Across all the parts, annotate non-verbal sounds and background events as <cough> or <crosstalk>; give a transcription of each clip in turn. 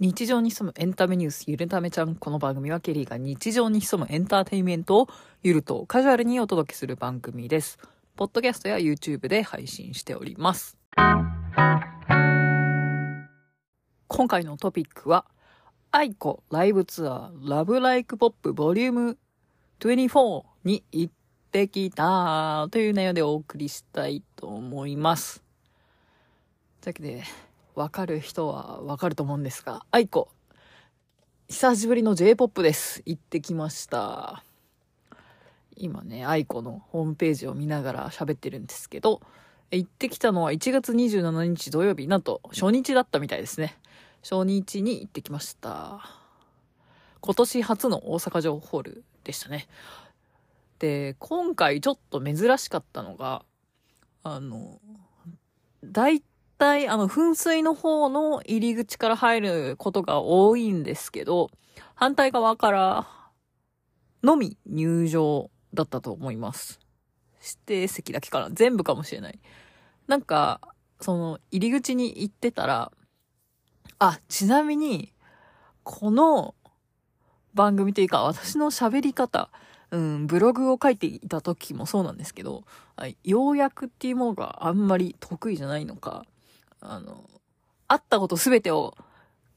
日常に潜むエンタメニュースゆるためちゃん。この番組はケリーが日常に潜むエンターテインメントをゆるっとカジュアルにお届けする番組です。ポッドキャストや YouTube で配信しております。今回のトピックは、 aiko ライブツアー Love Like Pop volume 24に行ってきたという内容でお送りしたいと思います。というわけで、わかる人はわかると思うんですが、 aiko、久しぶりの J-POP です。行ってきました。今ね、 aiko のホームページを見ながら喋ってるんですけど、行ってきたのは1月27日土曜日、なんと初日だったみたいですね。初日に行ってきました。今年初の大阪城ホールでしたね。で、今回ちょっと珍しかったのが、あの、大体、あの、噴水の方の入り口から入ることが多いんですけど、反対側からのみ入場だったと思います。指定席だけかな？全部かもしれない。なんか、その、入り口に行ってたら、あ、ちなみに、この番組というか、私の喋り方、うん、ブログを書いていた時もそうなんですけど、はい、要約っていうものがあんまり得意じゃないのか、あの、あったことすべてを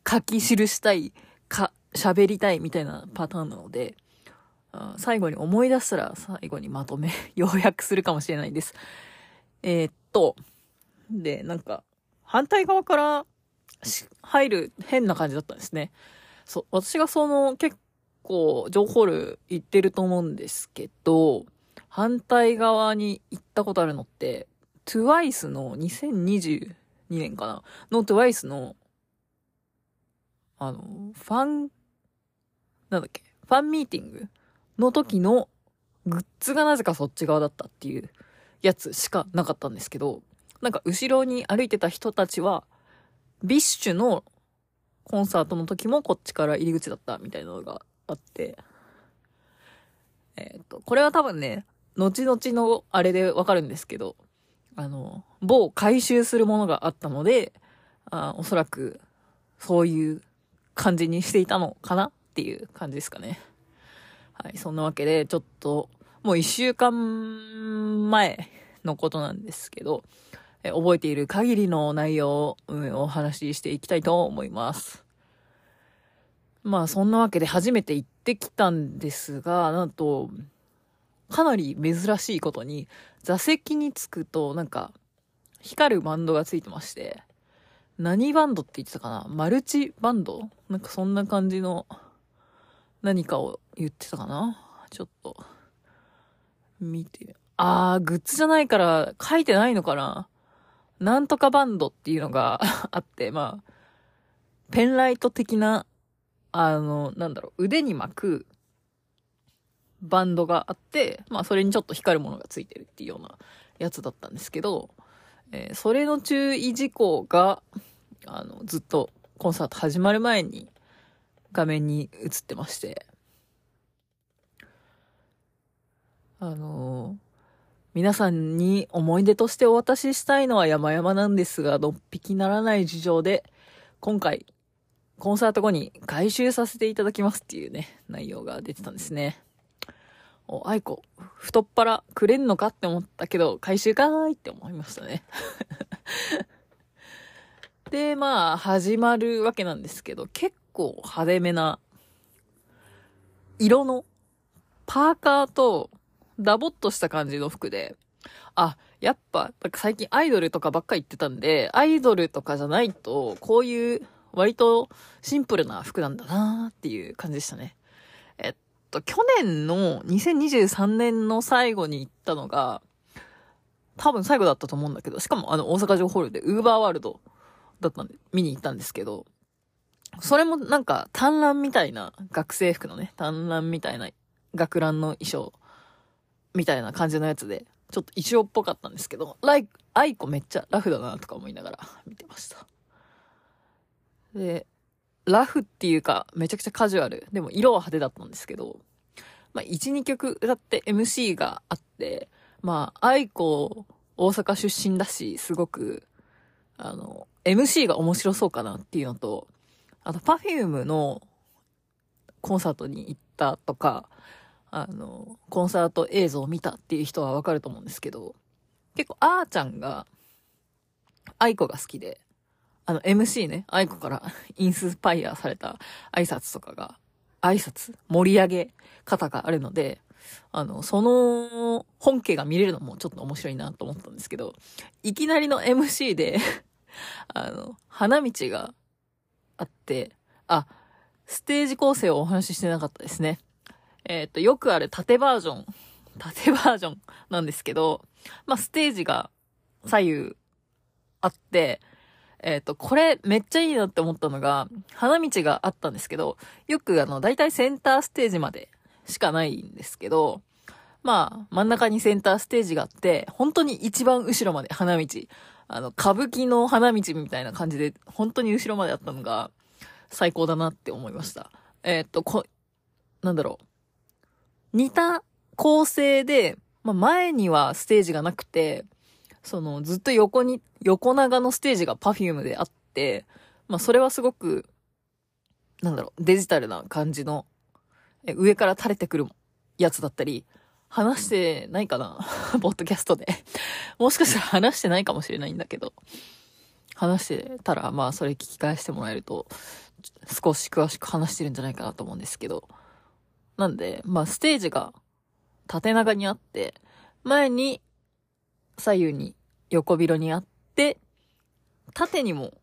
書き記したい、か、喋りたいみたいなパターンなので、最後に思い出したら最後にまとめ、<laughs> 要約するかもしれないです。えーっと、で、なんか、反対側から入る変な感じだったんですね。そう、私がその結構、情報ル行ってると思うんですけど、反対側に行ったことあるのって、TWICE の202 2年かな。の TWICE の、あの、ファン、なんだっけ、ファンミーティングの時のグッズがなぜかそっち側だったっていうやつしかなかったんですけど、なんか後ろに歩いてた人たちは、BiSH のコンサートの時もこっちから入り口だったみたいなのがあって、えっ、と、これは多分ね、後々のあれでわかるんですけど、あの、某回収するものがあったので、あおそらくそういう感じにしていたのかなっていう感じですかね。はい、そんなわけで、ちょっと、もう一週間前のことなんですけど、え覚えている限りの内容を、うんお話ししていきたいと思います。まあそんなわけで初めて行ってきたんですが、なんと、かなり珍しいことに、座席に着くとなんか、光るバンドがついてまして、何バンドって言ってたかな？マルチバンド？なんかそんな感じの何かを言ってたかな？ちょっと、見て。あー、グッズじゃないから書いてないのかな？なんとかバンドっていうのが <laughs> あって、まあ、ペンライト的な、あの、なんだろう、腕に巻くバンドがあって、まあ、それにちょっと光るものがついてるっていうようなやつだったんですけど、えーそれの注意事項が、あの、ずっとコンサート始まる前に画面に映ってまして、あの皆さんに思い出としてお渡ししたいのは山々なんですが、のっぴきならない事情で、今回、コンサート後に回収させていただきますっていうね、内容が出てたんですね。お、愛子、太っ腹くれんのかって思ったけど、回収かーいって思いましたね。<laughs> で、まあ、始まるわけなんですけど、結構派手めな、色の、パーカーと、ダボっとした感じの服で、あ、やっぱ、最近アイドルとかばっか言ってたんで、アイドルとかじゃないと、こういう割とシンプルな服なんだなーっていう感じでしたね。えっと、去年の2023年の最後に行ったのが、多分最後だったと思うんだけど、しかもあの大阪城ホールで UVERworld だったんで、見に行ったんですけど、それもなんか短ランみたいな学生服のね、短ランみたいな学ランの衣装みたいな感じのやつで、ちょっと衣装っぽかったんですけど、ライ、 aiko めっちゃラフだなとか思いながら見てました。で、ラフっていうか、めちゃくちゃカジュアル。でも色は派手だったんですけど、まあ、1、2曲歌って MC があって、まあ、 aiko 大阪出身だし、すごく、あの、MC が面白そうかなっていうのと、あと Perfume のコンサートに行ったとか、あの、コンサート映像を見たっていう人はわかると思うんですけど、結構あーちゃんが、愛子が好きで、あの MC ね、愛子から <laughs> インスパイアされた挨拶とかが、挨拶？盛り上げ方があるので、あの、その本家が見れるのもちょっと面白いなと思ったんですけど、いきなりの MC で <laughs> あの、花道があって、あ、ステージ構成をお話ししてなかったですね。えっ、ー、と、よくある縦バージョン、縦バージョンなんですけど、まあ、ステージが左右あって、えっ、ー、と、これめっちゃいいなって思ったのが、花道があったんですけど、よくあの、だいたいセンターステージまでしかないんですけど、まあ、真ん中にセンターステージがあって、本当に一番後ろまで花道、あの、歌舞伎の花道みたいな感じで、本当に後ろまであったのが、最高だなって思いました。えー、っと、こ、なんだろう。似た構成で、まあ、前にはステージがなくて、その、ずっと横に、横長のステージが Perfume であって、まあ、それはすごく、なんだろう、デジタルな感じの、上から垂れてくるやつだったり、話してないかな <laughs> ポッドキャストでもしかしたら話してないかもしれないんだけど、話してたら、まあ、それ聞き返してもらえると、少し詳しく話してるんじゃないかなと思うんですけど。なんで、まあ、ステージが縦長にあって、前に左右に横広にあって、縦にも、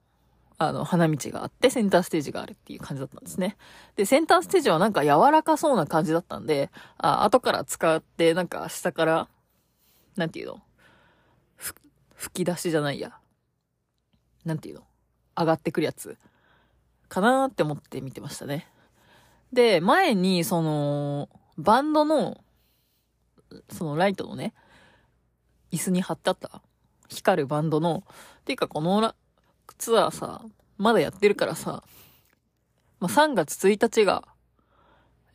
あの、花道があって、センターステージがあるっていう感じだったんですね。で、センターステージはなんか柔らかそうな感じだったんで、あ、後から使って、なんか下から、なんていうの？吹き出しじゃないや。なんていうの？上がってくるやつ。かなーって思って見てましたね。で、前に、その、バンドの、そのライトのね、椅子に貼ってあった？光るバンドの、ていうかこのツアーさ、まだやってるからさ、まあ、3月1日が、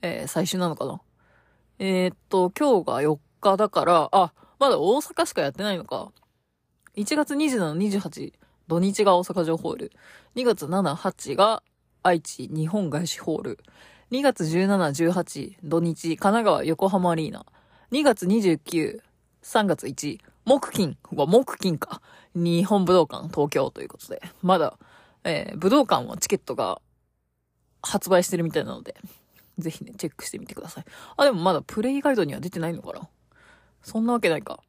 えー、最終なのかな。えー、っと、今日が4日だから、あ、まだ大阪しかやってないのか。1月27、28、土日が大阪城ホール。2月7、8が愛知日本外資ホール。2月17、18、土日、神奈川横浜アリーナ。2月29、3月1、木金、は木金か。日本武道館東京ということで、まだ、えー、武道館はチケットが発売してるみたいなので、ぜひね、チェックしてみてください。あ、でもまだプレイガイドには出てないのかなそんなわけないか。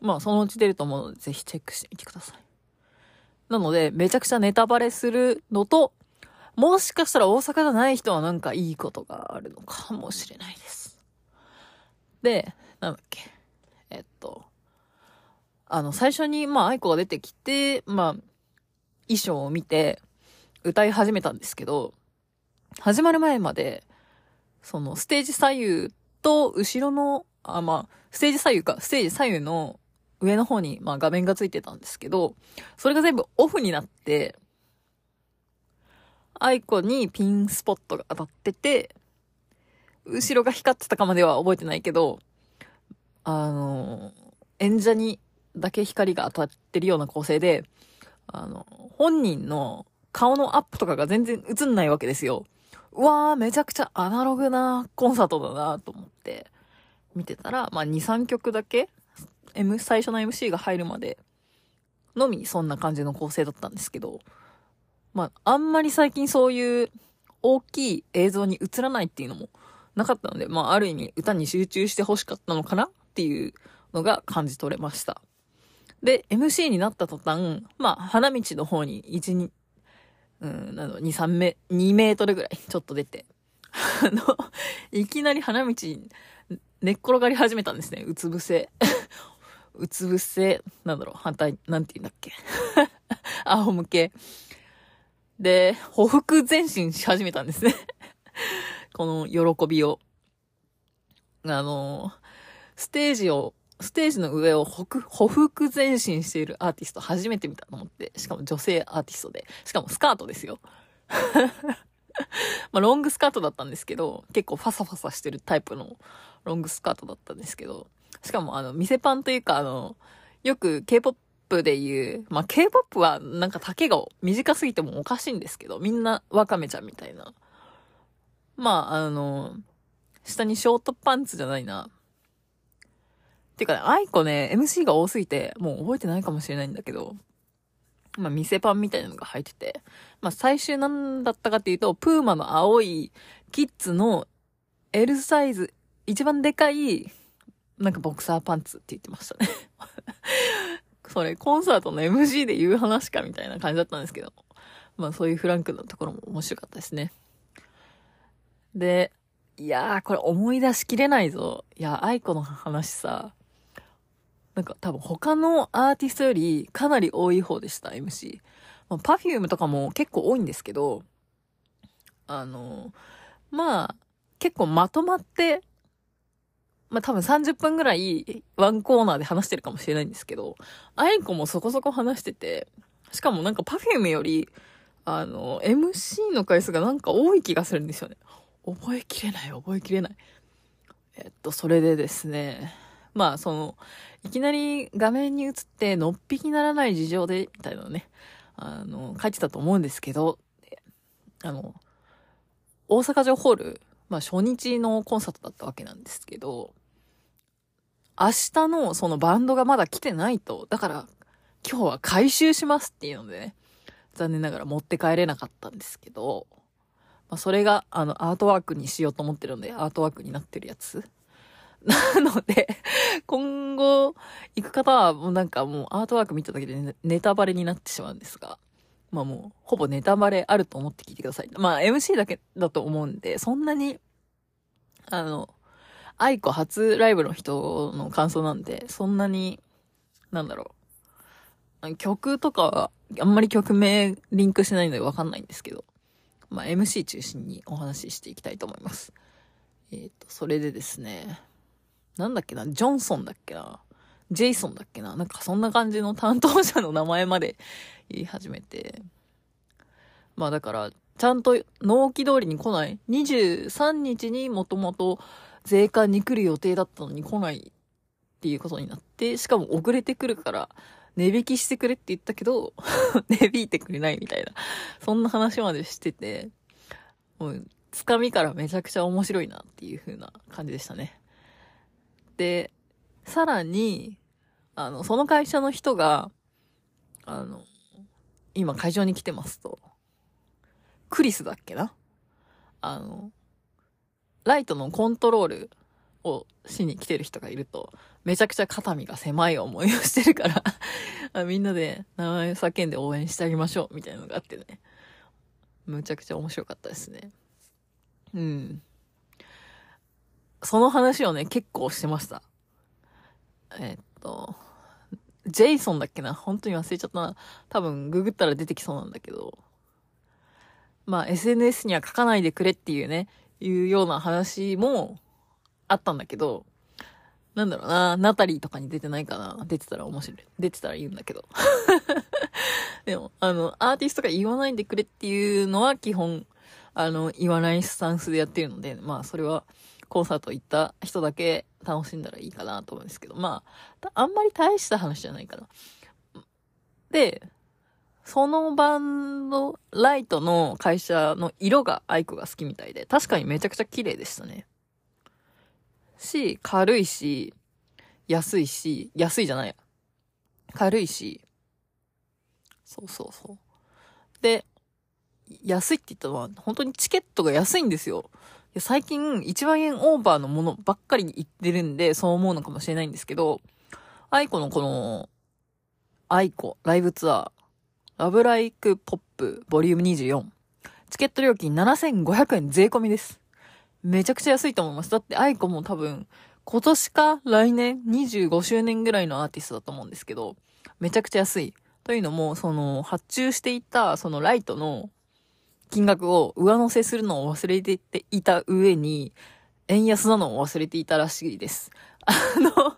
まあ、そのうち出ると思うので、ぜひチェックしてみてください。なので、めちゃくちゃネタバレするのと、もしかしたら大阪じゃない人はなんかいいことがあるのかもしれないです。で、なんだっけ。えっと、あの、最初に、まあ、愛子が出てきて、まあ、衣装を見て、歌い始めたんですけど、始まる前まで、その、ステージ左右と後ろの、あ、まあ、ステージ左右か、ステージ左右の上の方に、まあ、画面がついてたんですけど、それが全部オフになって、 aiko にピンスポットが当たってて、後ろが光ってたかまでは覚えてないけど、あの、演者にだけ光が当たってるような構成で、あの、本人の顔のアップとかが全然映んないわけですよ。うわー、めちゃくちゃアナログなコンサートだなと思って見てたら、まあ2、3曲だけ M、最初の MC が入るまでのみそんな感じの構成だったんですけど、まあ、あんまり最近そういう大きい映像に映らないっていうのもなかったので、まあ、ある意味歌に集中して欲しかったのかなっていうのが感じ取れました。で、MC になった途端、まあ、花道の方に1、2、うん、なの、2、3メ、2メートルぐらいちょっと出て、あの、いきなり花道寝っ転がり始めたんですね。うつ伏せ。うつ伏せ、なんだろう、反対、なんて言うんだっけ。<laughs> 仰向け。で、歩腹前進し始めたんですね。この喜びを。あの、ステージを、ステージの上を歩腹前進しているアーティスト初めて見たと思って。しかも女性アーティストで。しかもスカートですよ。<laughs> まあ、ロングスカートだったんですけど、結構ファサファサしてるタイプのロングスカートだったんですけど、しかもあの、店パンというかあの、よく K-POP K-POP で言う、まあ、K-POP はなんか丈が短すぎてもおかしいんですけど、みんなワカメちゃんみたいな。まあ、あの、下にショートパンツじゃないな。てかね、 aiko ね、MC が多すぎて、もう覚えてないかもしれないんだけど、まあ、見せパンみたいなのが入ってて、まあ、最終なんだったかっていうと、プーマの青いキッズの L サイズ、一番でかい、なんかボクサーパンツって言ってましたね <laughs> それ、コンサートの MC で言う話かみたいな感じだったんですけど、まあ、そういうフランクなところも面白かったですね。で、いやー、これ思い出しきれないぞ。いや、愛子の話さ、なんか多分他のアーティストよりかなり多い方でした、MC。まあ、Perfume とかも結構多いんですけど、あの、まあ、結構まとまって、まあ多分30分ぐらいワンコーナーで話してるかもしれないんですけど、愛子もそこそこ話してて、しかもなんか Perfume より、あの、MC の回数がなんか多い気がするんですよね。覚えきれない、覚えきれない。えっと、それでですね、まあ、その、いきなり画面に映って、のっぴきならない事情で、みたいなのね、あの、書いてたと思うんですけど、あの、大阪城ホール、まあ初日のコンサートだったわけなんですけど、明日のそのバンドがまだ来てないと、だから今日は回収しますっていうのでね、残念ながら持って帰れなかったんですけど、まあそれがあのアートワークにしようと思ってるので、アートワークになってるやつ。<laughs> なので、今後行く方はもうなんかもうアートワーク見ただけでネタバレになってしまうんですが、まあもうほぼネタバレあると思って聞いてください。まあ MC だけだと思うんで、そんなに、あの、愛子初ライブの人の感想なんで、そんなに、なんだろう。曲とかは、あんまり曲名リンクしてないのでわかんないんですけど、まあ MC 中心にお話ししていきたいと思います。えっ、ー、と、それでですね、なんだっけな、ジョンソンだっけな、ジェイソンだっけな、なんかそんな感じの担当者の名前まで言い始めて、まあだから、ちゃんと納期通りに来ない？23日にもともと税関に来る予定だったのに来ないっていうことになって、しかも遅れてくるから、値引きしてくれって言ったけど、<laughs> 値引いてくれないみたいな、そんな話までしてて、もう、つかみからめちゃくちゃ面白いなっていう風な感じでしたね。で、さらに、あの、その会社の人が、あの、今会場に来てますと、クリスだっけな？あの、ライトのコントロールをしに来てる人がいると、めちゃくちゃ肩身が狭い思いをしてるから <laughs> みんなで名前を叫んで応援してあげましょう、みたいなのがあってね。むちゃくちゃ面白かったですね。うん。その話をね、結構してました。え、っと、ジェイソンだっけな？本当に忘れちゃったな。多分、ググったら出てきそうなんだけど。まあ、SNS には書かないでくれっていうね、いうような話もあったんだけど、なんだろうな、ナタリーとかに出てないかな出てたら面白い。出てたら言うんだけど。<laughs> でも、あの、アーティストが言わないでくれっていうのは基本、あの、言わないスタンスでやってるので、まあ、それは、コンサート行った人だけ楽しんだらいいかなと思うんですけど、まあ、あんまり大した話じゃないかな。で、そのバンド、ライトの会社の色が aiko が好きみたいで、確かにめちゃくちゃ綺麗でしたね。し、軽いし、安いし、安いじゃない。軽いし、そうそうそう。で、安いって言ったのは、本当にチケットが安いんですよ。や最近1万円オーバーのものばっかり言ってるんで、そう思うのかもしれないんですけど、 aiko のこの、 aiko Live Tour、Love Like Pop volume 24。チケット料金7500円税込みです。めちゃくちゃ安いと思います。だって aiko も多分、今年か来年25周年ぐらいのアーティストだと思うんですけど、めちゃくちゃ安い。というのも、その、発注していた、そのライトの金額を上乗せするのを忘れていた上に、円安なのを忘れていたらしいです。<laughs> あの、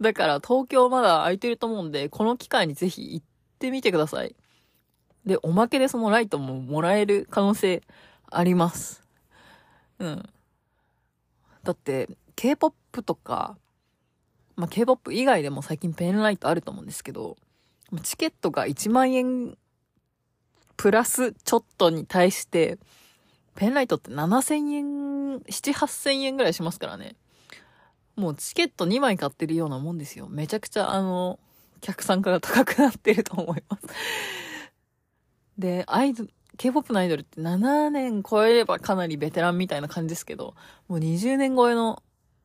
だから東京まだ空いてると思うんで、この機会にぜひ行ってみてください。で、おまけでそのライトももらえる可能性あります。うん。だって、K-POP とか、まあ、K-POP 以外でも最近ペンライトあると思うんですけど、チケットが1万円プラスちょっとに対して、ペンライトって7000円、7、8000円ぐらいしますからね。もうチケット2枚買ってるようなもんですよ。めちゃくちゃあの、客さんから高くなってると思います。で、アイドル、K-POP のアイドルって7年超えればかなりベテランみたいな感じですけど、もう20年超えの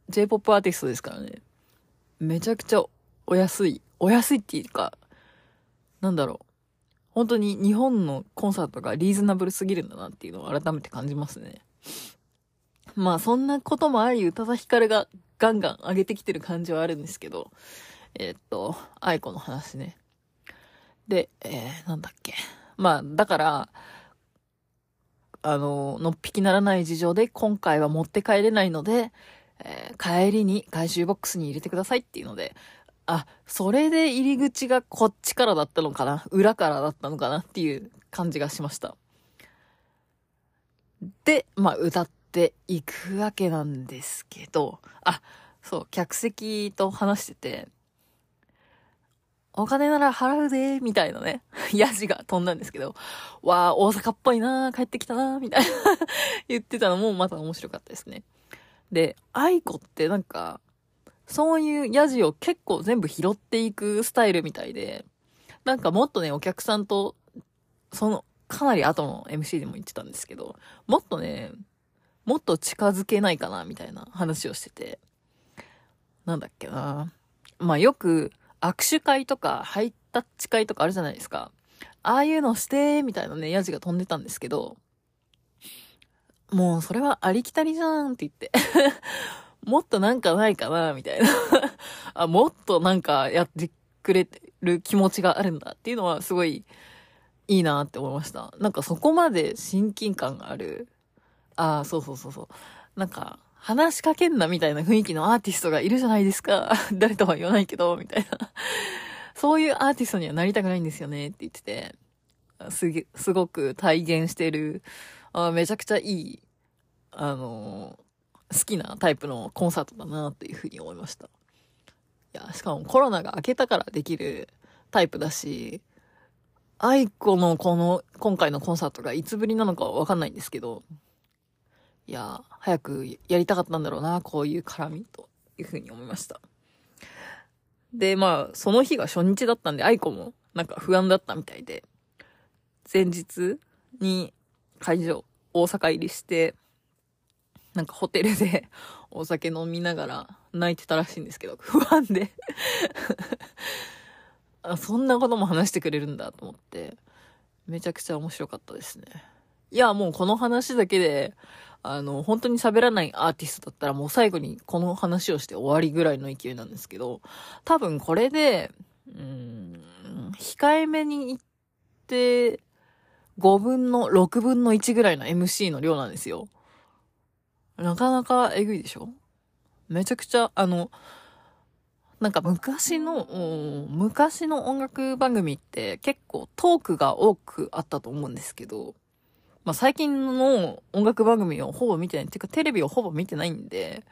J-POP アーティストですからね。めちゃくちゃお安い。お安いっていうか、なんだろう。本当に日本のコンサートがリーズナブルすぎるんだなっていうのを改めて感じますね。まあそんなこともあり、宇多田ヒカルがガンガン上げてきてる感じはあるんですけど、えー、っと、愛子の話ね。で、えー、なんだっけ。まあ、だから、あの、のっぴきならない事情で今回は持って帰れないので、えー、帰りに回収ボックスに入れてくださいっていうので、あ、それで入り口がこっちからだったのかな？裏からだったのかな？っていう感じがしました。で、まあ、歌っていくわけなんですけど、あ、そう、客席と話してて、お金なら払うで、みたいなね、<laughs> ヤジが飛んだんですけど、わあ、大阪っぽいな帰ってきたなみたいな <laughs> 言ってたのもまた面白かったですね。で、愛子ってなんか、そういうヤジを結構全部拾っていくスタイルみたいで、なんかもっとね、お客さんと、その、かなり後の MC でも言ってたんですけど、もっとね、もっと近づけないかな、みたいな話をしてて、なんだっけな。まあよく、握手会とか、ハイタッチ会とかあるじゃないですか。ああいうのして、みたいなね、ヤジが飛んでたんですけど、もうそれはありきたりじゃんって言ってもっとなんかないかなみたいな <laughs> あ、もっとなんかやってくれてる気持ちがあるんだっていうのはすごいいいなって思いました。なんかそこまで親近感がある。ああ、そうそうそうそう。なんか、話しかけんなみたいな雰囲気のアーティストがいるじゃないですか。<laughs> 誰とは言わないけど、みたいな。そういうアーティストにはなりたくないんですよねって言ってて、すげ、すごく体現してる、あめちゃくちゃいい、あの好きなタイプのコンサートだなっていうふうに思いました。いや、しかもコロナが明けたからできるタイプだし、愛子のこの、今回のコンサートがいつぶりなのかわかんないんですけど、いや、早くやりたかったんだろうな、こういう絡みというふうに思いました。で、まあ、その日が初日だったんで、愛子もなんか不安だったみたいで、前日に会場、大阪入りして、なんかホテルで <laughs> お酒飲みながら泣いてたらしいんですけど、不安で <laughs> あ。そんなことも話してくれるんだと思って、めちゃくちゃ面白かったですね。いや、もうこの話だけで、あの、本当に喋らないアーティストだったらもう最後にこの話をして終わりぐらいの勢いなんですけど、多分これで、うん、控えめに言って、5分の、6分の1ぐらいの MC の量なんですよ。なかなかえぐいでしょ？めちゃくちゃ、あの、なんか昔の、昔の音楽番組って結構トークが多くあったと思うんですけど、まあ最近の音楽番組をほぼ見てない、っていうかテレビをほぼ見てないんで、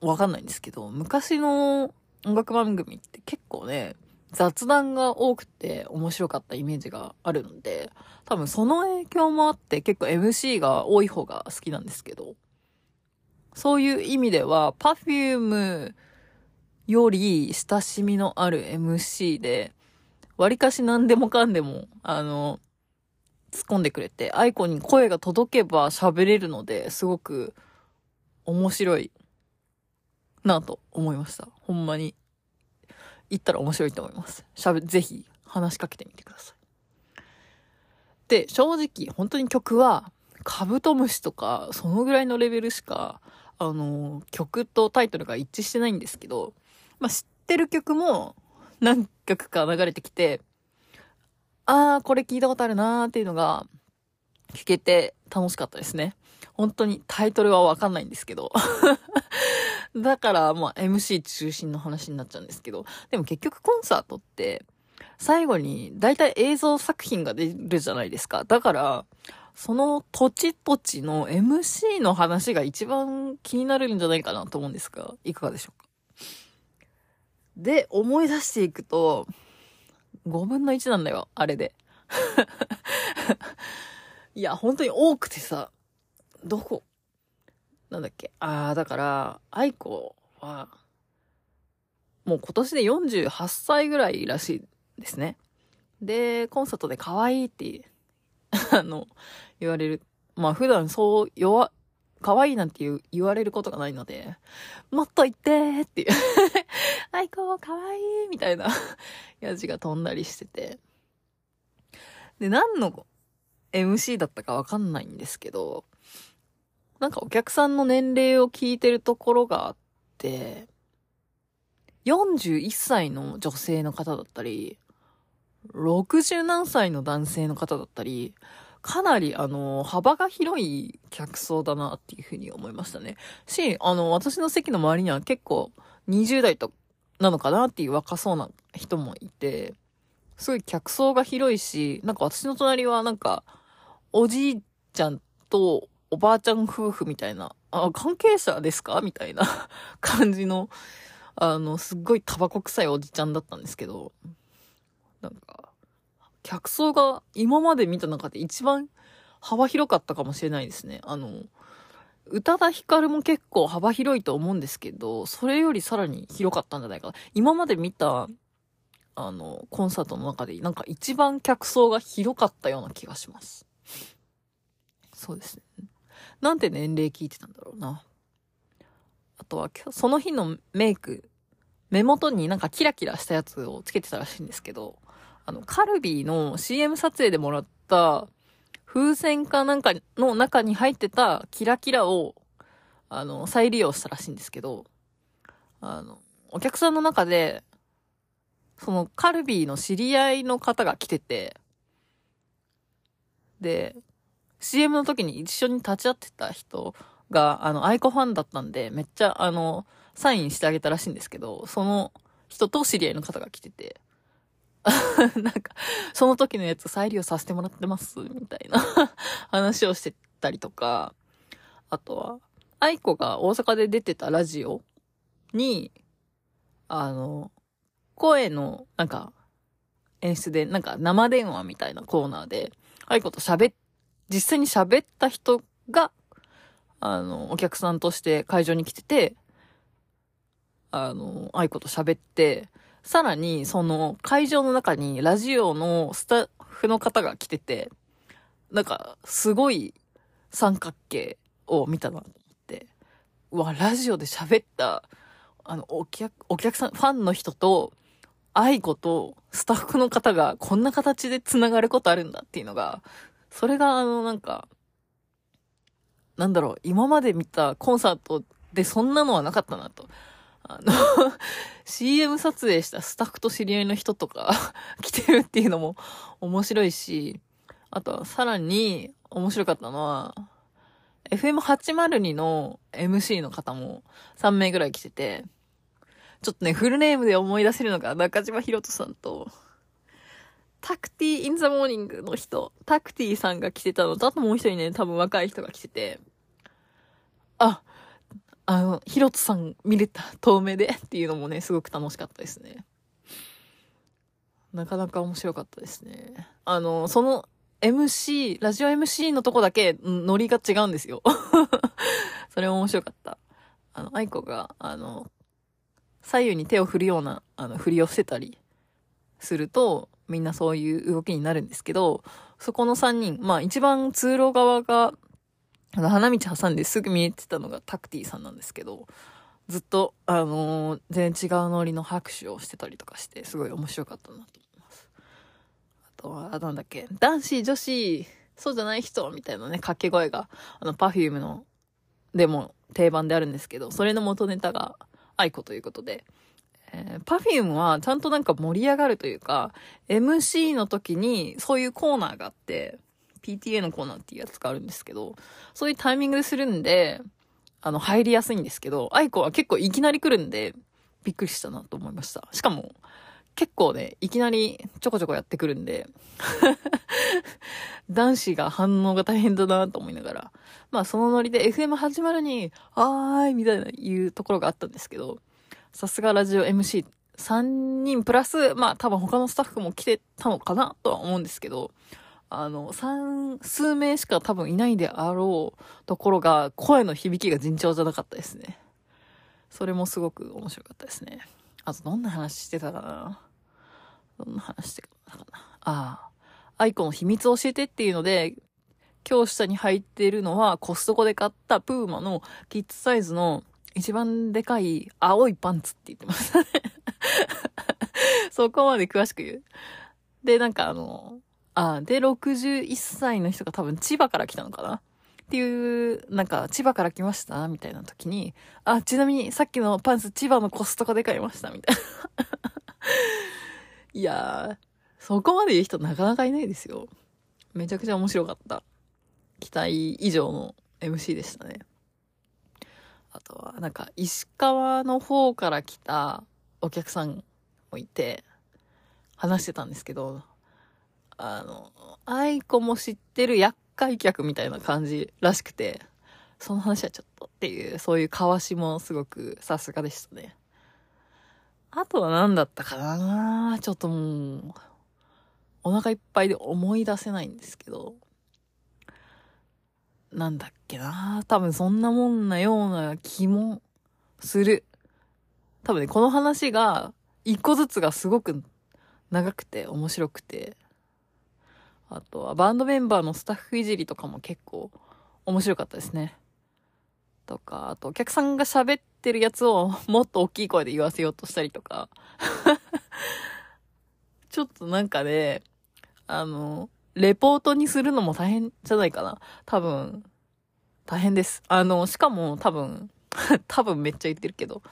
わかんないんですけど、昔の音楽番組って結構ね、雑談が多くて面白かったイメージがあるので、多分その影響もあって結構 MC が多い方が好きなんですけど、そういう意味では Perfume より親しみのある MC で、割かし何でもかんでも、あの、突っ込んでくれて、アイコンに声が届けば喋れるので、すごく面白いなと思いました。ほんまに。行ったら面白いと思います。しゃべ、ぜひ話しかけてみてください。で、正直、本当に曲は、カブトムシとか、そのぐらいのレベルしか、あの、曲とタイトルが一致してないんですけど、まあ、知ってる曲も何曲か流れてきて、あー、これ聞いたことあるなーっていうのが聞けて楽しかったですね。本当にタイトルはわかんないんですけど。<laughs> だから、まあ、MC 中心の話になっちゃうんですけど、でも結局コンサートって、最後に大体映像作品が出るじゃないですか。だから、その土地土地の MC の話が一番気になるんじゃないかなと思うんですが、いかがでしょうか？で、思い出していくと、5分の1なんだよ、あれで。<laughs> いや、本当に多くてさ、どこ？なんだっけ？ああ、だから、愛子は、もう今年で48歳ぐらいらしいですね。で、コンサートで可愛いって <laughs> あの、言われる。まあ普段そう弱、可愛いなんて言言われることがないので、もっと言ってーっていう aiko 可愛いみたいな <laughs> やじが飛んだりしてて。で、何の MC だったかわかんないんですけど、なんかお客さんの年齢を聞いてるところがあって、41歳の女性の方だったり、60何歳の男性の方だったり、かなり、あの、幅が広い客層だなっていうふうに思いましたね。し、あの、私の席の周りには結構20代と、なのかなっていう若そうな人もいて、すごい客層が広いし、なんか私の隣はなんか、おじいちゃんとおばあちゃん夫婦みたいな、あ、関係者ですか？みたいな <laughs> 感じの、あの、すっごいタバコ臭いおじちゃんだったんですけど、なんか、客層が今まで見た中で一番幅広かったかもしれないですね。あの、宇多田ヒカルも結構幅広いと思うんですけど、それよりさらに広かったんじゃないかな。今まで見た、あの、コンサートの中で、なんか一番客層が広かったような気がします。そうですね。なんて年齢聞いてたんだろうな。あとは、その日のメイク、目元になんかキラキラしたやつをつけてたらしいんですけど、あの、カルビーの CM 撮影でもらった風船かなんかの中に入ってたキラキラを、あの、再利用したらしいんですけど、あの、お客さんの中で、そのカルビーの知り合いの方が来てて、で、CM の時に一緒に立ち会ってた人が、あの、アイコファンだったんで、めっちゃ、あの、サインしてあげたらしいんですけど、その人と知り合いの方が来てて、<laughs> なんか、その時のやつ再利用させてもらってます、みたいな <laughs> 話をしてたりとか、あとは、愛子が大阪で出てたラジオに、あの、声の、なんか、演出で、なんか生電話みたいなコーナーで、愛子と喋っ、実際に喋った人が、あの、お客さんとして会場に来てて、あの、愛子と喋って、さらに、その会場の中にラジオのスタッフの方が来てて、なんか、すごい三角形を見たなと思って、うわ、ラジオで喋った、あの、お客、お客さん、ファンの人と、愛子とスタッフの方がこんな形で繋がることあるんだっていうのが、それがあの、なんか、なんだろう、今まで見たコンサートでそんなのはなかったなと。あの <laughs> CM 撮影したスタッフと知り合いの人とか <laughs> 来てるっていうのも面白いし、あとさらに面白かったのは、FM802 の MC の方も3名ぐらい来てて、ちょっとね、フルネームで思い出せるのが中島ヒロトさんと、 TACTY IN THE MORNING の人、 TACTY さんが来てたのと、あともう一人ね、多分若い人が来てて、あ、あの、ヒロトさん見れた、遠目でっていうのもね、すごく楽しかったですね。なかなか面白かったですね。あの、その MC、ラジオ MC のとこだけ、ノリが違うんですよ。<laughs> それ面白かった。あの、愛子が、あの、左右に手を振るような、あの、振りをしてたりすると、みんなそういう動きになるんですけど、そこの3人、まあ一番通路側が花道挟んですぐ見えてたのが TACTY さんなんですけど、ずっと、あのー、全然違うノリの拍手をしてたりとかして、すごい面白かったなと思います。あとは、なんだっけ、男子、女子、そうじゃない人、みたいなね、掛け声が、あの、 Perfume の、でも定番であるんですけど、それの元ネタが愛子ということで、えー、 Perfume はちゃんとなんか盛り上がるというか、MC の時にそういうコーナーがあって、PTA のコーナーっていうやつがあるんですけど、そういうタイミングでするんで、あの、入りやすいんですけど、 aiko は結構いきなり来るんで、びっくりしたなと思いました。しかも、結構ね、いきなりちょこちょこやってくるんで <laughs> 男子が反応が大変だなと思いながら、まあそのノリで FM802、はーい、みたいな言うところがあったんですけど、さすがラジオ MC 3人プラス、まあ多分他のスタッフも来てたのかなとは思うんですけど、あの、三、数名しか多分いないであろうところが、声の響きが尋常じゃなかったですね。それもすごく面白かったですね。あと、どんな話してたかなどんな話してたかなああ。愛子の秘密を教えてっていうので、今日下に入っているのはコストコで買ったプーマのキッズサイズの一番でかい青いパンツって言ってましたね <laughs> そこまで詳しく言う。で、なんかあの、あ、で、61歳の人が多分千葉から来たのかな？っていう、なんか、千葉から来ました？みたいな時に、あ、ちなみにさっきのパンツ千葉のコストコで買いましたみたいな。<laughs> いやー、そこまで言う人なかなかいないですよ。めちゃくちゃ面白かった。期待以上の MC でしたね。あとは、なんか、石川の方から来たお客さんもいて、話してたんですけど、あの、愛子も知ってる厄介客みたいな感じらしくて、その話はちょっとっていう、そういう交わしもすごくさすがでしたね。あとは何だったかな？ちょっともう、お腹いっぱいで思い出せないんですけど、なんだっけな？多分そんなもんなような気もする。多分ね、この話が、一個ずつがすごく長くて面白くて、あとはバンドメンバーのスタッフいじりとかも結構面白かったですね。とか、あとお客さんが喋ってるやつをもっと大きい声で言わせようとしたりとか。<laughs> ちょっとなんかね、あの、レポートにするのも大変じゃないかな。多分、大変です。あの、しかも多分、<laughs> 多分めっちゃ言ってるけど、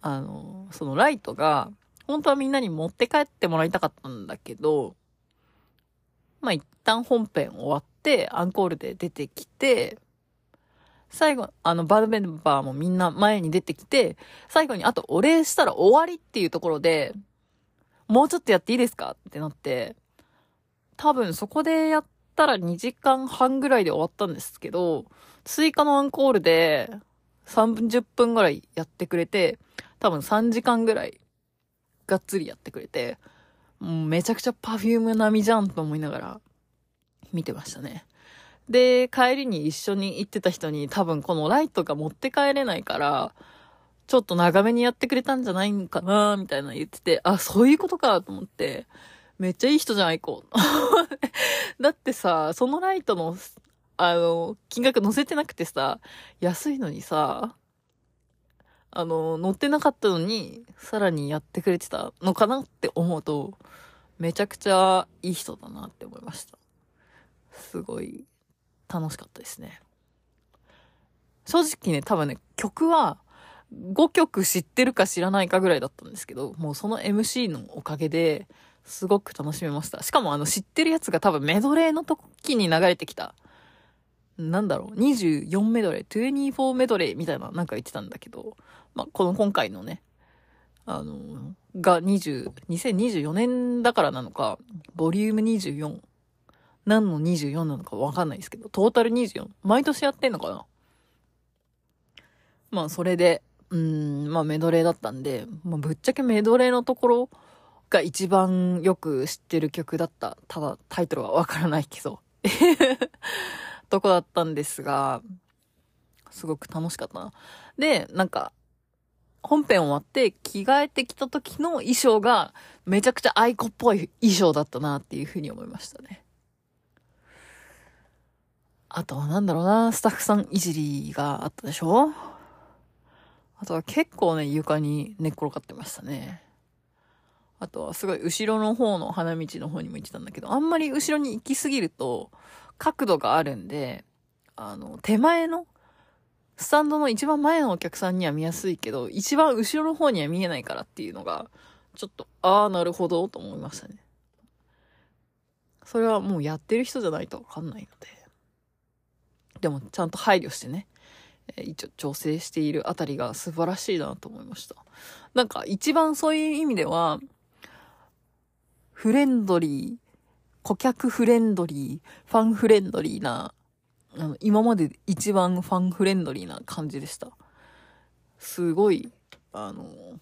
あの、そのライトが、本当はみんなに持って帰ってもらいたかったんだけど、まあ一旦本編終わって、アンコールで出てきて、最後、あの、バードメンバーもみんな前に出てきて、最後にあとお礼したら終わりっていうところで、もうちょっとやっていいですかってなって、多分そこでやったら2時間半ぐらいで終わったんですけど、追加のアンコールで30分ぐらいやってくれて、多分3時間ぐらいがっつりやってくれて、もうめちゃくちゃパフューム並みじゃんと思いながら見てましたね。で、帰りに一緒に行ってた人に多分このライトが持って帰れないから、ちょっと長めにやってくれたんじゃないんかなみたいな言ってて、あ、そういうことかと思って、めっちゃいい人じゃないこう。<laughs> だってさ、そのライトの、あの、金額載せてなくてさ、安いのにさ、あの、乗ってなかったのに、さらにやってくれてたのかなって思うと、めちゃくちゃいい人だなって思いました。すごい楽しかったですね。正直ね、多分ね、曲は5曲知ってるか知らないかぐらいだったんですけど、もうその MC のおかげで、すごく楽しめました。しかもあの知ってるやつが多分メドレーの時に流れてきたなんだろう、24メドレー、24メドレーみたいななんか言ってたんだけど、まあ、この今回のね、あの、が20、2024年だからなのか、ボリューム24、何の24なのかわかんないですけど、トータル24、毎年やってんのかな？まあ、それで、うん、まあ、メドレーだったんで、まあ、ぶっちゃけメドレーのところが一番よく知ってる曲だった。ただ、タイトルはわからないけど。とこだったんですが、すごく楽しかったな。で、なんか、本編終わって着替えてきた時の衣装がめちゃくちゃ愛子っぽい衣装だったなっていうふうに思いましたね。あとはなんだろうな、スタッフさんいじりがあったでしょ？あとは結構ね、床に寝っ転がってましたね。あとはすごい後ろの方の花道の方にも行ってたんだけど、あんまり後ろに行きすぎると、角度があるんで、あの、手前の、スタンドの一番前のお客さんには見やすいけど、一番後ろの方には見えないからっていうのが、ちょっと、ああ、なるほど、と思いましたね。それはもうやってる人じゃないとわかんないので。でも、ちゃんと配慮してね、え、一応調整しているあたりが素晴らしいなと思いました。なんか、一番そういう意味では、フレンドリー、顧客フレンドリー、ファンフレンドリーな、今まで一番ファンフレンドリーな感じでした。すごい、あの、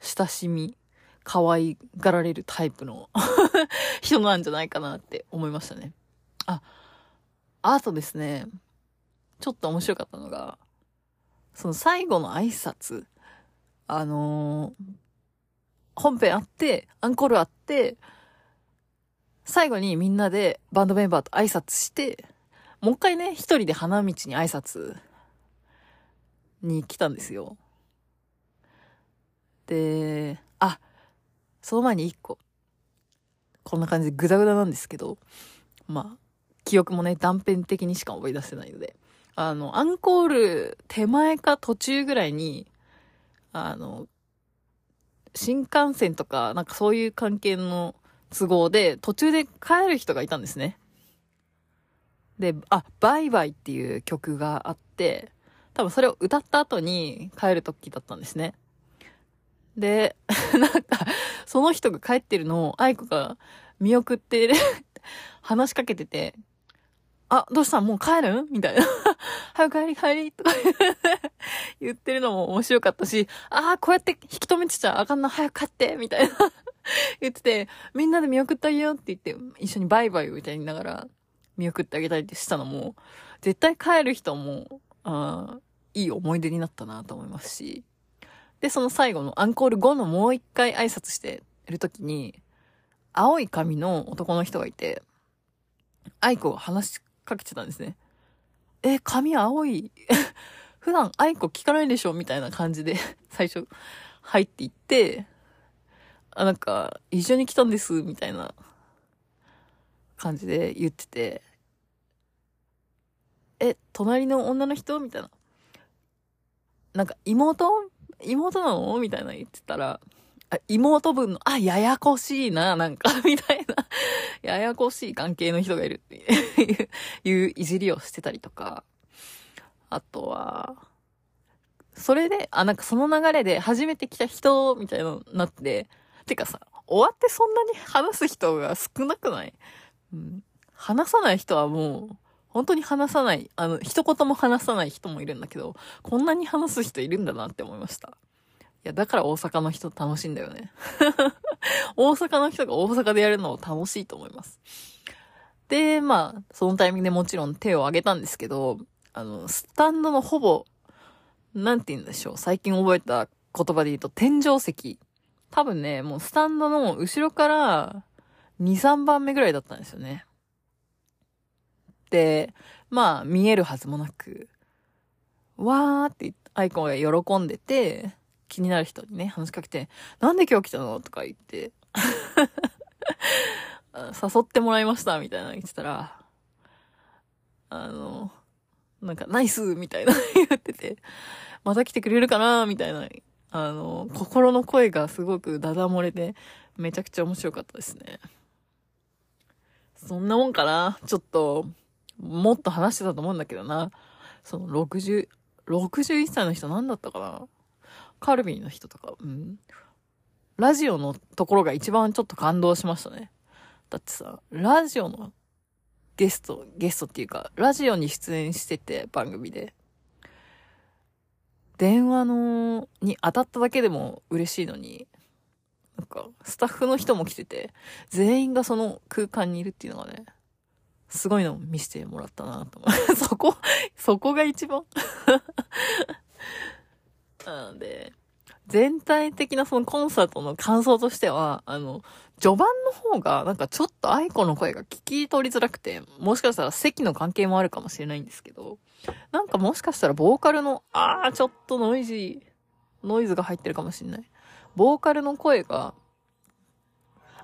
親しみ、可愛がられるタイプの <laughs> 人なんじゃないかなって思いましたね。あ、あとですね、ちょっと面白かったのが、その最後の挨拶、あのー、本編あって、アンコールあって、最後にみんなでバンドメンバーと挨拶して、もう一回ね、一人で花道に挨拶に来たんですよ。で、あ、その前に一個。こんな感じでグダグダなんですけど、まあ、記憶もね、断片的にしか思い出せないので、あの、アンコール手前か途中ぐらいに、あの、新幹線とか、なんかそういう関係の都合で、途中で帰る人がいたんですね。で、あ、バイバイっていう曲があって、多分それを歌った後に帰る時だったんですね。で、なんか、その人が帰ってるのを、愛子が見送って話しかけてて、あ、どうした？もう帰る？みたいな。<laughs> 早く帰り帰りとか。<laughs> 言ってるのも面白かったし、ああ、こうやって引き止めてちゃあかんな、早く帰って。みたいな。<laughs> 言ってて、みんなで見送ってあげようって言って、一緒にバイバイを歌いにながら見送ってあげたりってしたのも、絶対帰る人も、あいい思い出になったなと思いますし。で、その最後のアンコール後のもう一回挨拶してるときに、青い髪の男の人がいて、愛子が話しかけてたんですね。え、髪青い。<laughs> 普段愛子聞かないでしょみたいな感じで <laughs> 最初入っていって、あ、なんか、一緒に来たんです、みたいな。感じで言ってて、え、隣の女の人みたいな。なんか、妹？妹なの？みたいな言ってたら、妹分の、あ、ややこしいな、なんか、<laughs> みたいな、ややこしい関係の人がいる。っ <laughs> ていういういじりをしてたりとか、あとは、それで、あ、なんかその流れで初めて来た人、みたいなのになって、てかさ、終わってそんなに話す人が少なくない？うん。話さない人はもう、本当に話さない、あの、一言も話さない人もいるんだけど、こんなに話す人いるんだなって思いました。いや、だから大阪の人楽しいんだよね。<laughs> 大阪の人が大阪でやるのを楽しいと思います。で、まあ、そのタイミングでもちろん手を挙げたんですけど、あの、スタンドのほぼ、なんて言うんでしょう。最近覚えた言葉で言うと、天井石。多分ね、もうスタンドの後ろから2、3番目ぐらいだったんですよね。で、まあ、見えるはずもなく、わーってアイコンが喜んでて、気になる人にね、話しかけて、なんで今日来たの？とか言って。<laughs> 誘ってもらいました、みたいな言ってたら、あの、なんか、ナイスみたいな <laughs> 言ってて、また来てくれるかな？みたいな、あの、心の声がすごくダダ漏れで、めちゃくちゃ面白かったですね。そんなもんかな？ちょっと、もっと話してたと思うんだけどな。その60、61歳の人何だったかな？カルビーの人とか、うん。ラジオのところが一番ちょっと感動しましたね。だってさ、ラジオのゲスト、ゲストっていうか、ラジオに出演してて、番組で。電話の、に当たっただけでも嬉しいのに、なんか、スタッフの人も来てて、全員がその空間にいるっていうのがね、すごいのを見せてもらったなと思う。<laughs> そこ、そこが一番なので、全体的なそのコンサートの感想としては、あの、序盤の方がなんかちょっと愛子の声が聞き取りづらくて、もしかしたら席の関係もあるかもしれないんですけど、なんかもしかしたらボーカルの、あーちょっとノイジー、ノイズが入ってるかもしれない。ボーカルの声が、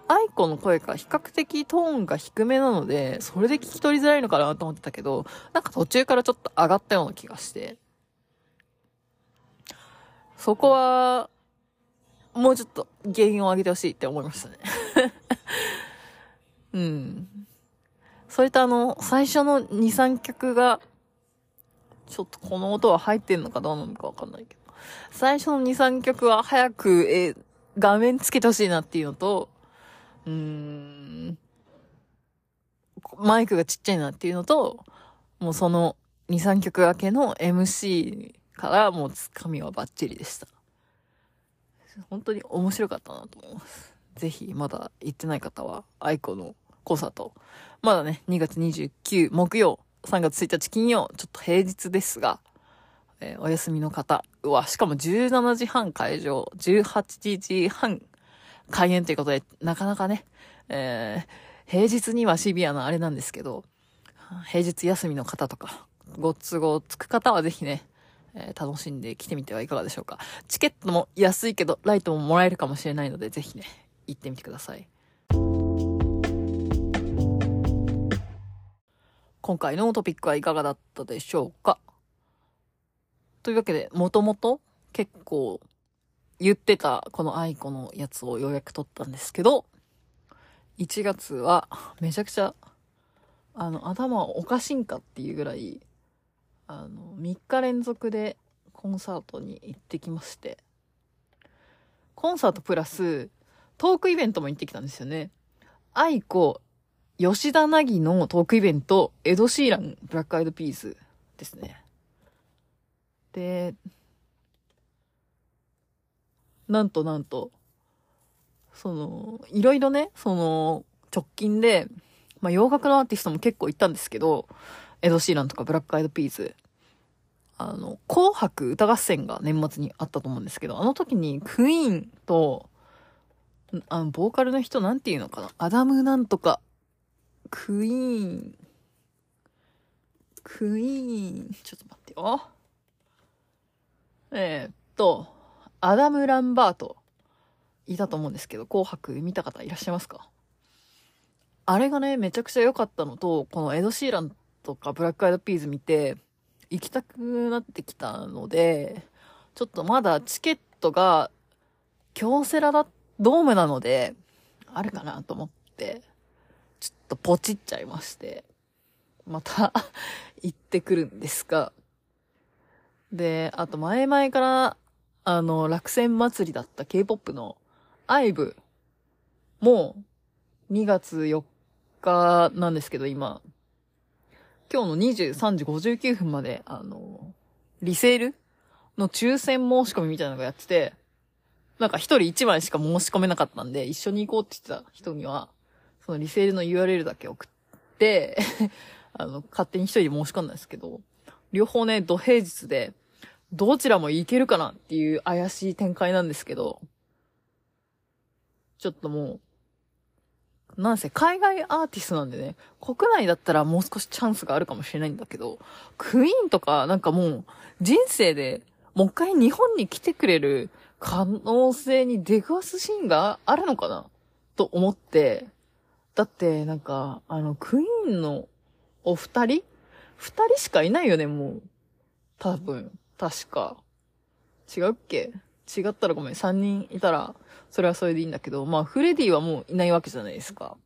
愛子の声が比較的トーンが低めなので、それで聞き取りづらいのかなと思ってたけど、なんか途中からちょっと上がったような気がして、そこは、もうちょっと原因を上げてほしいって思いましたね <laughs> うん。それとあの、最初の2、3曲が、ちょっとこの音は入ってんのかどうなのかわかんないけど。最初の2、3曲は早く、え、画面つけてほしいなっていうのと、うーん、マイクがちっちゃいなっていうのと、もうその2、3曲明けの MC からもうつかみはバッチリでした。本当に面白かったなと思います。ぜひ、まだ行ってない方は、愛子のコンサート。まだね、2月29木曜、3月1日金曜、ちょっと平日ですが、えー、お休みの方。うわ、しかも17時半会場、18時半開演ということで、なかなかね、えー、平日にはシビアなあれなんですけど、平日休みの方とか、ご都合つく方はぜひね、えー、楽しんで来てみてはいかがでしょうか。チケットも安いけど、ライトももらえるかもしれないので、ぜひね、行ってみてください。今回のトピックはいかがだったでしょうかというわけで、もともと結構言ってたこの愛子のやつをようやく撮ったんですけど、1月はめちゃくちゃ、あの、頭おかしいんかっていうぐらい、あの、3日連続でコンサートに行ってきまして、コンサートプラス、トークイベントも行ってきたんですよね。愛子、吉田凪のトークイベント、エド・シーラン、ブラックアイドピースですね。で、なんとなんと、その、いろいろね、その、直近で、まあ洋楽のアーティストも結構行ったんですけど、エド・シーランとかブラックアイドピース、あの、紅白歌合戦が年末にあったと思うんですけど、あの時にクイーンと、あの、ボーカルの人なんていうのかな？アダムなんとか、クイーン、クイーン、ちょっと待ってよ。えー、っと、アダム・ランバート、いたと思うんですけど、紅白見た方いらっしゃいますか？あれがね、めちゃくちゃ良かったのと、このエド・シーランとかブラック・アイド・ピーズ見て、行きたくなってきたので、ちょっとまだチケットが、京セラだ、ドームなので、あるかなと思って、ちょっとポチっちゃいまして、また <laughs> 行ってくるんですが、で、あと前々から、あの、落選祭りだった K-POP の IVE も2月4日なんですけど、今、今日の23時59分まで、あの、リセールの抽選申し込みみたいなのがやってて、なんか一人一枚しか申し込めなかったんで、一緒に行こうって言ってた人には、そのリセールの URL だけ送って <laughs> あの、勝手に一人で申し込んだんですけど、両方ね、土平日で、どちらも行けるかなっていう怪しい展開なんですけど、ちょっともう、なんせ海外アーティストなんでね、国内だったらもう少しチャンスがあるかもしれないんだけど、クイーンとかなんかもう人生でもう一回日本に来てくれる可能性に出くわすシーンがあるのかなと思って、だってなんか、あの、クイーンのお二人？二人しかいないよね、もう。多分。確か。違うっけ？違ったらごめん。三人いたら、それはそれでいいんだけど、まあ、フレディはもういないわけじゃないですか。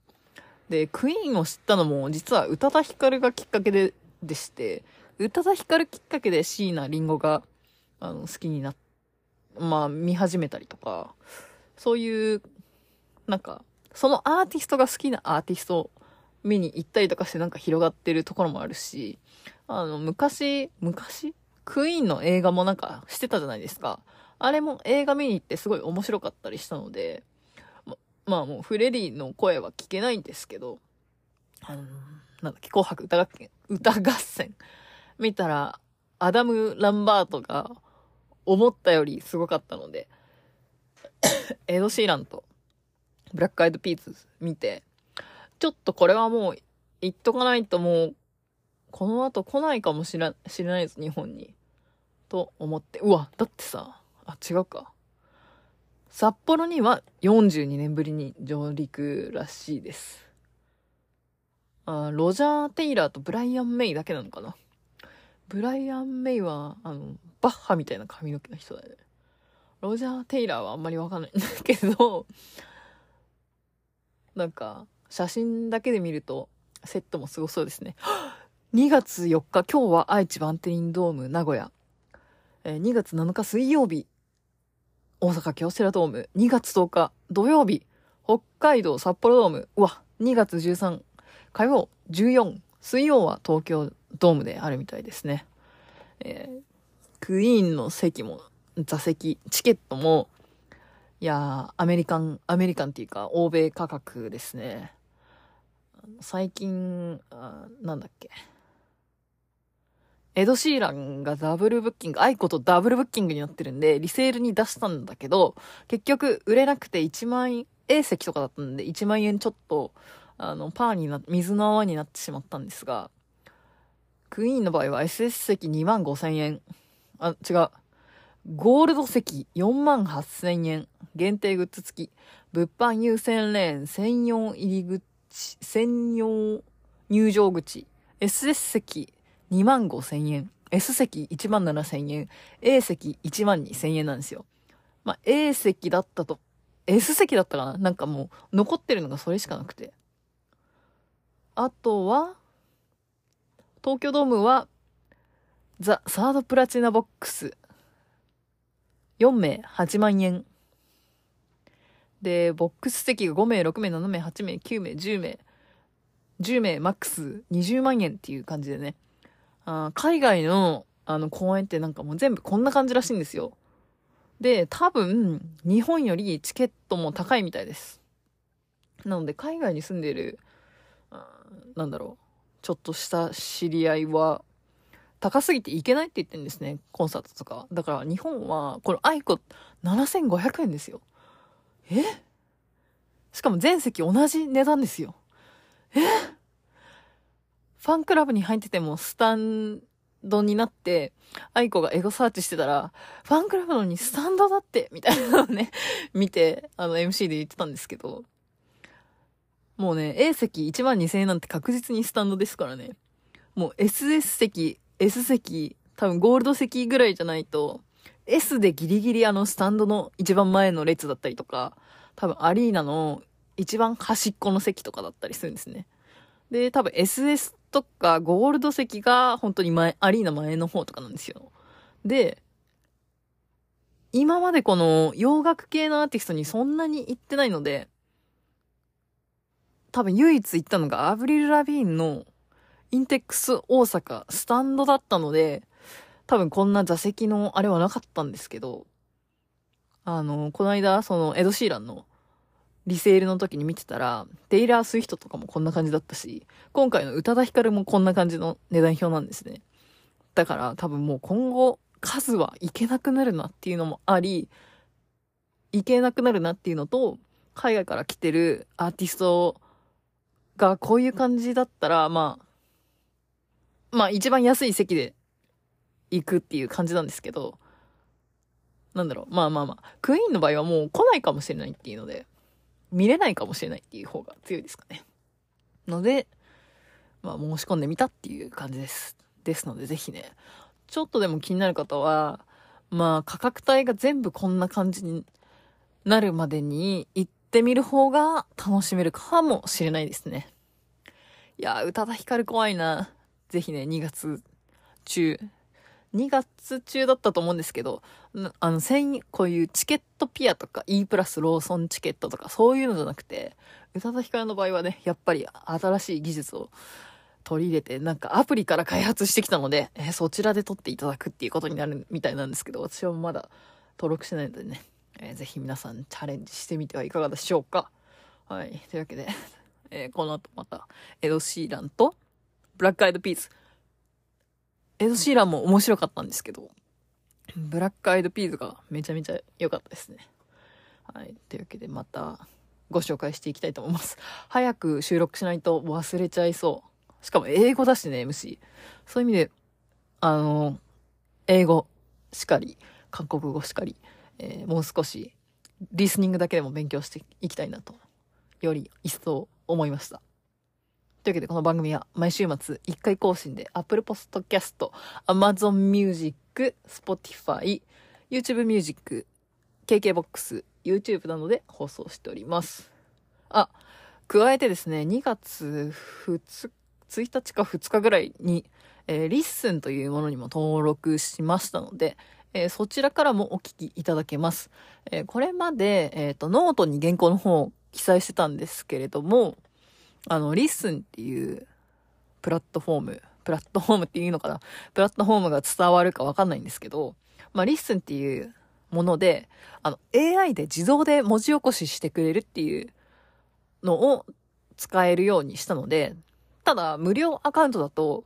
で、クイーンを知ったのも、実は宇多田ヒカルがきっかけで、でして、宇多田ヒカルきっかけで椎名林檎が、あの、好きになっ、まあ、見始めたりとか、そういう、なんか、そのアーティストが好きなアーティストを見に行ったりとかしてなんか広がってるところもあるし、あの、昔、昔？クイーンの映画もなんかしてたじゃないですか。あれも映画見に行ってすごい面白かったりしたので、ま、まあもうフレディの声は聞けないんですけど、あの、なんだっけ、紅白歌合戦、歌合戦見たら、アダム・ランバートが思ったよりすごかったので、<coughs> エド・シーランとブラックアイド・ピース見て、ちょっとこれはもう言っとかないともう、この後来ないかもしれないです、日本に。と思って。うわ、だってさ、あ、違うか。札幌には42年ぶりに上陸らしいです。あロジャー・テイラーとブライアン・メイだけなのかな。ブライアン・メイは、あの、バッハみたいな髪の毛の人だよね。ロジャー・テイラーはあんまりわかんないんだけど、なんか、写真だけで見ると、セットもすごそうですね。2月4日、今日は愛知バンテリンドーム名古屋。え2月7日水曜日、大阪京セラドーム、2月10日土曜日、北海道札幌ドーム、うわ、2月13火曜、14、水曜は東京ドームであるみたいですね。えー、クイーンの席も、座席、チケットも、いや、アメリカン、アメリカンっていうか、欧米価格ですね。最近、あなんだっけ。エド・シーランがダブルブッキング、 aiko とダブルブッキングになってるんで、リセールに出したんだけど、結局売れなくて1万円、A 席とかだったんで1万円ちょっと、あの、パーにな、水の泡になってしまったんですが、クイーンの場合は SS 席2万5千円。あ、違う。ゴールド席4万8千円。限定グッズ付き。物販優先レーン専用入り口、専用入場口。SS 席2万5千円。S 席1万7千円。A 席1万2千円なんですよ。まあ、A 席だったと、S 席だったかな？なんかもう、残ってるのがそれしかなくて。あとは、東京ドームは、ザ・サードプラチナボックス。4名8万円。で、ボックス席が5名、6名、7名、8名、9名、10名。10名マックス20万円っていう感じでね。あ海外のあの公演ってなんかもう全部こんな感じらしいんですよ。で、多分、日本よりチケットも高いみたいです。なので、海外に住んでる、なんだろう、ちょっとした知り合いは、高すぎて行けないって言ってんですね。コンサートとか。だから日本は、この aiko 7500円ですよ。え？しかも全席同じ値段ですよ。え？ファンクラブに入っててもスタンドになって、 aiko がエゴサーチしてたら、ファンクラブのにスタンドだって、みたいなのをね、<laughs> 見て、あの MC で言ってたんですけど、もうね、A 席1万2000円なんて確実にスタンドですからね。もう SS 席、S 席、多分ゴールド席ぐらいじゃないと、S でギリギリあのスタンドの一番前の列だったりとか、多分アリーナの一番端っこの席とかだったりするんですね。で、多分 SS とかゴールド席が本当に前、アリーナ前の方とかなんですよ。で、今までこの洋楽系のアーティストにそんなに行ってないので、多分唯一行ったのがアブリル・ラビーンのインテックス大阪スタンドだったので、多分こんな座席のあれはなかったんですけど、あの、この間、そのエド・シーランのリセールの時に見てたら、テイラー・スウィフトとかもこんな感じだったし、今回の宇多田ヒカルもこんな感じの値段表なんですね。だから多分もう今後数はいけなくなるなっていうのもあり、いけなくなるなっていうのと、海外から来てるアーティストがこういう感じだったら、まあ、まあ一番安い席で行くっていう感じなんですけど、なんだろう、まあまあまあ、クイーンの場合はもう来ないかもしれないっていうので、見れないかもしれないっていう方が強いですかね。ので、まあ申し込んでみたっていう感じです。ですのでぜひね、ちょっとでも気になる方は、まあ価格帯が全部こんな感じになるまでに行ってみる方が楽しめるかもしれないですね。いや宇多田ヒカル怖いな。ぜひね、2月中、2月中だったと思うんですけど、あの、千、こういうチケットピアとか E プラスローソンチケットとかそういうのじゃなくて、宇多田ヒカルの場合はね、やっぱり新しい技術を取り入れて、なんかアプリから開発してきたので、えそちらで撮っていただくっていうことになるみたいなんですけど、私はまだ登録してないのでね、えー、ぜひ皆さんチャレンジしてみてはいかがでしょうか。はい。というわけで、えー、この後また、エド・シーランと、ブラックアイド・ピース、エド・シーランも面白かったんですけど、ブラックアイドピーズがめちゃめちゃ良かったですね。はい。というわけでまたご紹介していきたいと思います。早く収録しないと忘れちゃいそう。しかも英語だしね、MC。そういう意味で、あの、英語しかり、韓国語しかり、えー、もう少しリスニングだけでも勉強していきたいなと、より一層思いました。というわけでこの番組は毎週末1回更新で Apple Podcast、Amazon Music、Spotify、YouTube Music、KKBOX、YouTube などで放送しております。あ、加えてですね、2月2日1日か2日ぐらいに、えー、 LISTEN というものにも登録しましたので、えー、そちらからもお聞きいただけます。えー、これまで、えっ、と、ノートに原稿の方を記載してたんですけれども、あの、 LISTEN っていうプラットフォーム、プラットフォームっていうのかな？プラットフォームが伝わるかわかんないんですけど、まあ、 LISTEN っていう、もので、あの、AI で自動で文字起こししてくれるっていうのを使えるようにしたので、ただ、無料アカウントだと、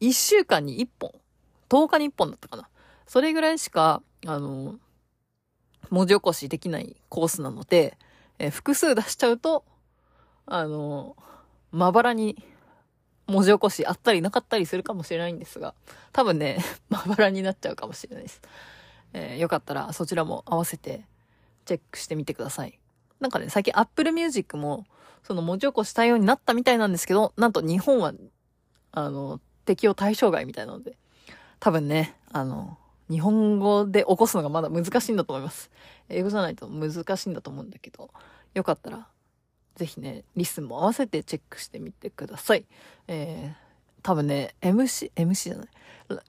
1週間に1本、10日に1本だったかな？それぐらいしか、あの、文字起こしできないコースなので、え複数出しちゃうと、あの、まばらに文字起こしあったりなかったりするかもしれないんですが、多分ね、<laughs> まばらになっちゃうかもしれないです。えー、よかったらそちらも合わせてチェックしてみてください。なんかね、最近 Apple Music もその文字起こし対応になったみたいなんですけど、なんと日本は、あの、適用対象外みたいなので、多分ね、あの、日本語で起こすのがまだ難しいんだと思います。英語じゃないと難しいんだと思うんだけど、よかったら、ぜひね、 LISTEN も合わせてチェックしてみてください。えー、多分ね、MC、MC じゃない？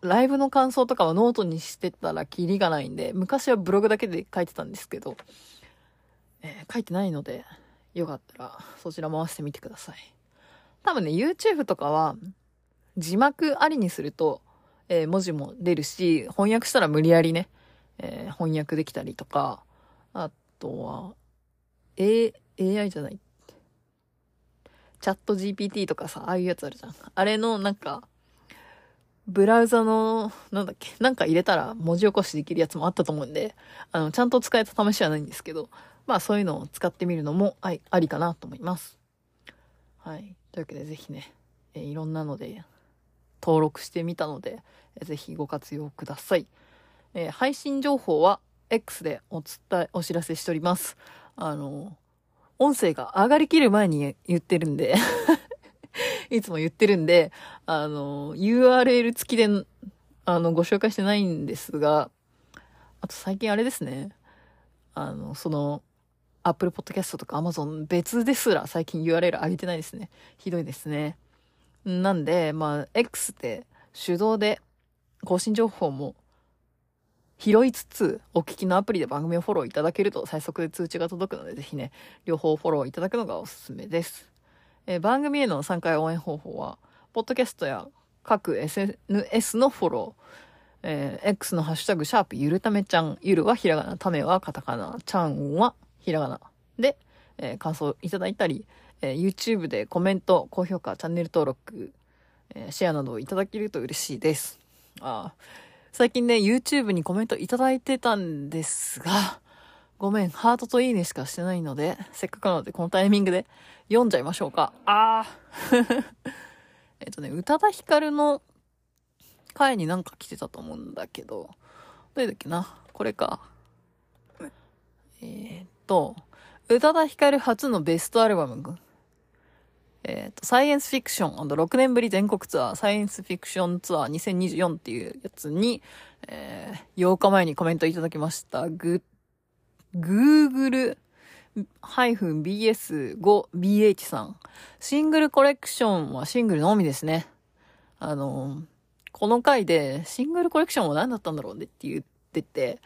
ライブの感想とかはノートにしてたらキリがないんで、昔はブログだけで書いてたんですけど、えー、書いてないので、よかったらそちらも合わせてみてください。多分ね、YouTube とかは字幕ありにすると、えー、文字も出るし、翻訳したら無理やりね、えー、翻訳できたりとか、あとは、A、AI じゃない？チャット GPT とかさ、ああいうやつあるじゃん。あれのなんか、ブラウザの、なんだっけ、なんか入れたら文字起こしできるやつもあったと思うんで、あの、ちゃんと使えた試しはないんですけど、まあそういうのを使ってみるのもあありかなと思います。はい。というわけでぜひね、えいろんなので登録してみたので、えぜひご活用ください。えー、配信情報は X でお伝え、お知らせしております。あの、音声が上がりきる前に言ってるんで <laughs> いつも言ってるんで、あの、URL 付きで、あの、ご紹介してないんですが、あと最近あれですね。あの、その、Apple Podcast とか Amazon 別ですら最近 URL 上げてないですね。ひどいですね。なんで、まあ、X で手動で更新情報も拾いつつ、お聞きのアプリで番組をフォローいただけると最速で通知が届くので、ぜひね、両方フォローいただくのがおすすめです。え、番組への参加や応援方法は、ポッドキャストや各 SNS のフォロー、えー、X のハッシュタグ、シャープゆるためちゃん、ゆるはひらがな、ためはカタカナ、ちゃんはひらがなで、えー、感想いただいたり、えー、YouTube でコメント、高評価、チャンネル登録、えー、シェアなどをいただけると嬉しいです。あ最近ね、YouTube にコメントいただいてたんですが、ごめん、ハートといいねしかしてないので、せっかくなのでこのタイミングで読んじゃいましょうか。あー <laughs> えっとね、宇多田ヒカルの回になんか来てたと思うんだけど、どれだっけな？これか。えー、っと、宇多田ヒカル初のベストアルバム。えっ、と、サイエンスフィクション &6 年ぶり全国ツアー、サイエンスフィクションツアー2024っていうやつに、えー、8日前にコメントいただきました。グ、Google BS5BH さん。シングルコレクションはシングルのみですね。あの、この回でシングルコレクションは何だったんだろうねって言ってて、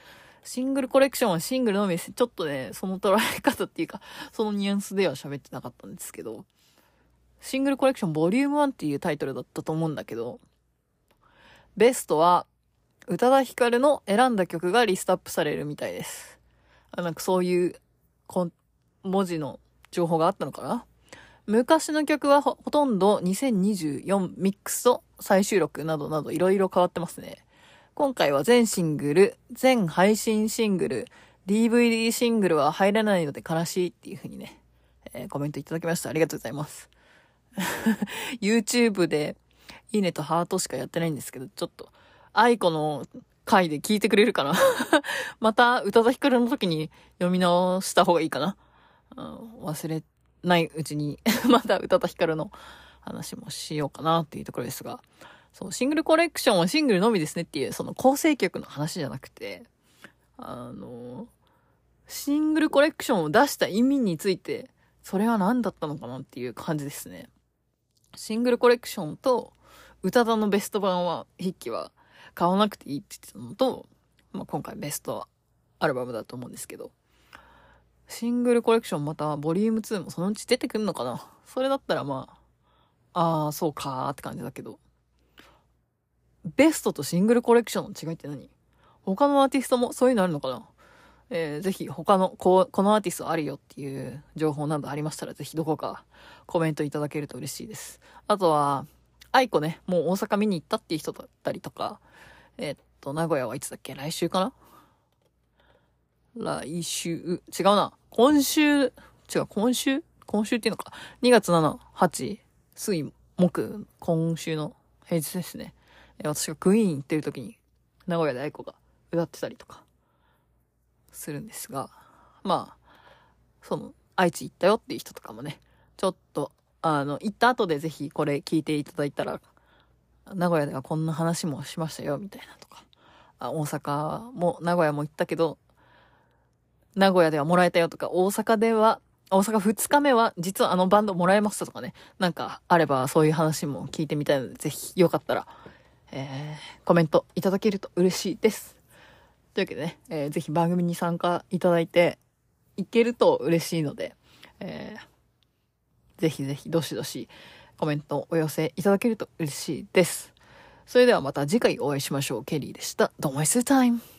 シングルコレクションはシングルのみです。ちょっとね、その捉え方っていうか、そのニュアンスでは喋ってなかったんですけど、シングルコレクションボリューム1っていうタイトルだったと思うんだけど、ベストは、宇多田ヒカルの選んだ曲がリストアップされるみたいです。あなんかそういう文字の情報があったのかな？昔の曲はほとんど2024ミックスと再収録などなどいろいろ変わってますね。今回は全シングル、全配信シングル、DVD シングルは入らないので悲しいっていう風にね、えー、コメントいただきました。ありがとうございます。YouTube でいいねとハートしかやってないんですけど、ちょっと、愛子の回で聞いてくれるかな？<laughs> また、宇多田ヒカルの時に読み直した方がいいかな？うん、忘れないうちに <laughs> また宇多田ヒカルの話もしようかなっていうところですが、そう、シングルコレクションはシングルのみですねっていう、その構成曲の話じゃなくて、あの、シングルコレクションを出した意味について、それは何だったのかなっていう感じですね。シングルコレクションと、宇多田のベスト版は、筆記は買わなくていいって言ってたのと、まあ、今回ベストアルバムだと思うんですけど、シングルコレクションまたボリューム2もそのうち出てくるのかな？それだったらまあ、ああ、そうかーって感じだけど。ベストとシングルコレクションの違いって何？他のアーティストもそういうのあるのかな？えー、ぜひ他のこ、このアーティストあるよっていう情報などありましたら、ぜひどこかコメントいただけると嬉しいです。あとは、愛子ね、もう大阪見に行ったっていう人だったりとか、えー、っと、名古屋はいつだっけ？来週かな？来週、違うな。今週、違う、今週？今週っていうのか。2月7、8、水、木、今週の平日ですね。私がクイーン行ってる時に、名古屋で愛子が歌ってたりとか。するんですが、まあ、その、愛知行ったよっていう人とかもね、ちょっと、あの、行った後でぜひこれ聞いていただいたら、名古屋ではこんな話もしましたよ、みたいなとか。あ大阪も、名古屋も行ったけど、名古屋ではもらえたよとか、大阪では、大阪2日目は、実はあのバンドもらえましたとかね、なんかあればそういう話も聞いてみたいので、ぜひよかったら、えー、コメントいただけると嬉しいです。というわけでね、えー、ぜひ番組に参加いただいていけると嬉しいので、えー、ぜひぜひどしどしコメントをお寄せいただけると嬉しいです。それではまた次回お会いしましょう。ケリーでした。Don't waste your time!